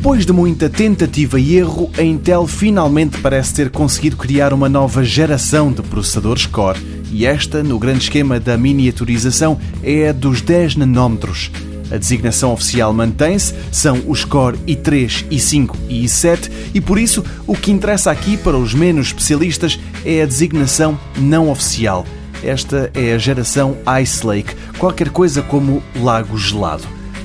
Depois de muita tentativa e erro, a Intel finalmente parece ter conseguido criar uma nova geração de processadores Core. E esta, no grande esquema da miniaturização, é a dos 10 nanómetros. A designação oficial mantém-se, são os Core i3, i5 e i7, e por isso o que interessa aqui para os menos especialistas é a designação não oficial. Esta é a geração Ice Lake, qualquer coisa como lago gelado.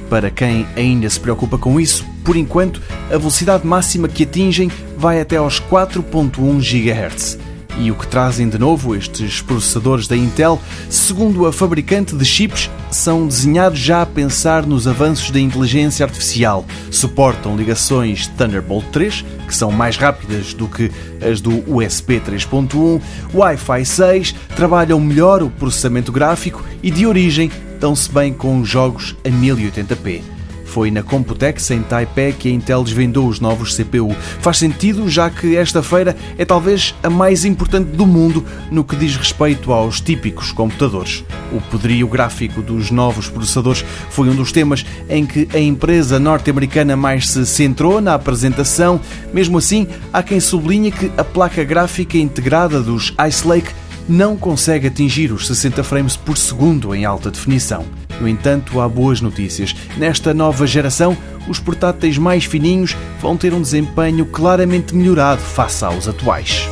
Para quem ainda se preocupa com isso, por enquanto, a velocidade máxima que atingem vai até aos 4.1 GHz. E o que trazem de novo estes processadores da Intel, segundo a fabricante de chips, são desenhados já a pensar nos avanços da inteligência artificial. Suportam ligações Thunderbolt 3, que são mais rápidas do que as do USB 3.1, Wi-Fi 6, trabalham melhor o processamento gráfico e de origem dão-se bem com jogos a 1080p. Foi na Computex em Taipei que a Intel desvendou os novos CPU. Faz sentido, já que esta feira é talvez a mais importante do mundo no que diz respeito aos típicos computadores. O poderio gráfico dos novos processadores foi um dos temas em que a empresa norte-americana mais se centrou na apresentação. Mesmo assim, há quem sublinhe que a placa gráfica integrada dos Ice Lake não consegue atingir os 60 frames por segundo em alta definição. No entanto, há boas notícias. Nesta nova geração, os portáteis mais fininhos vão ter um desempenho claramente melhorado face aos atuais.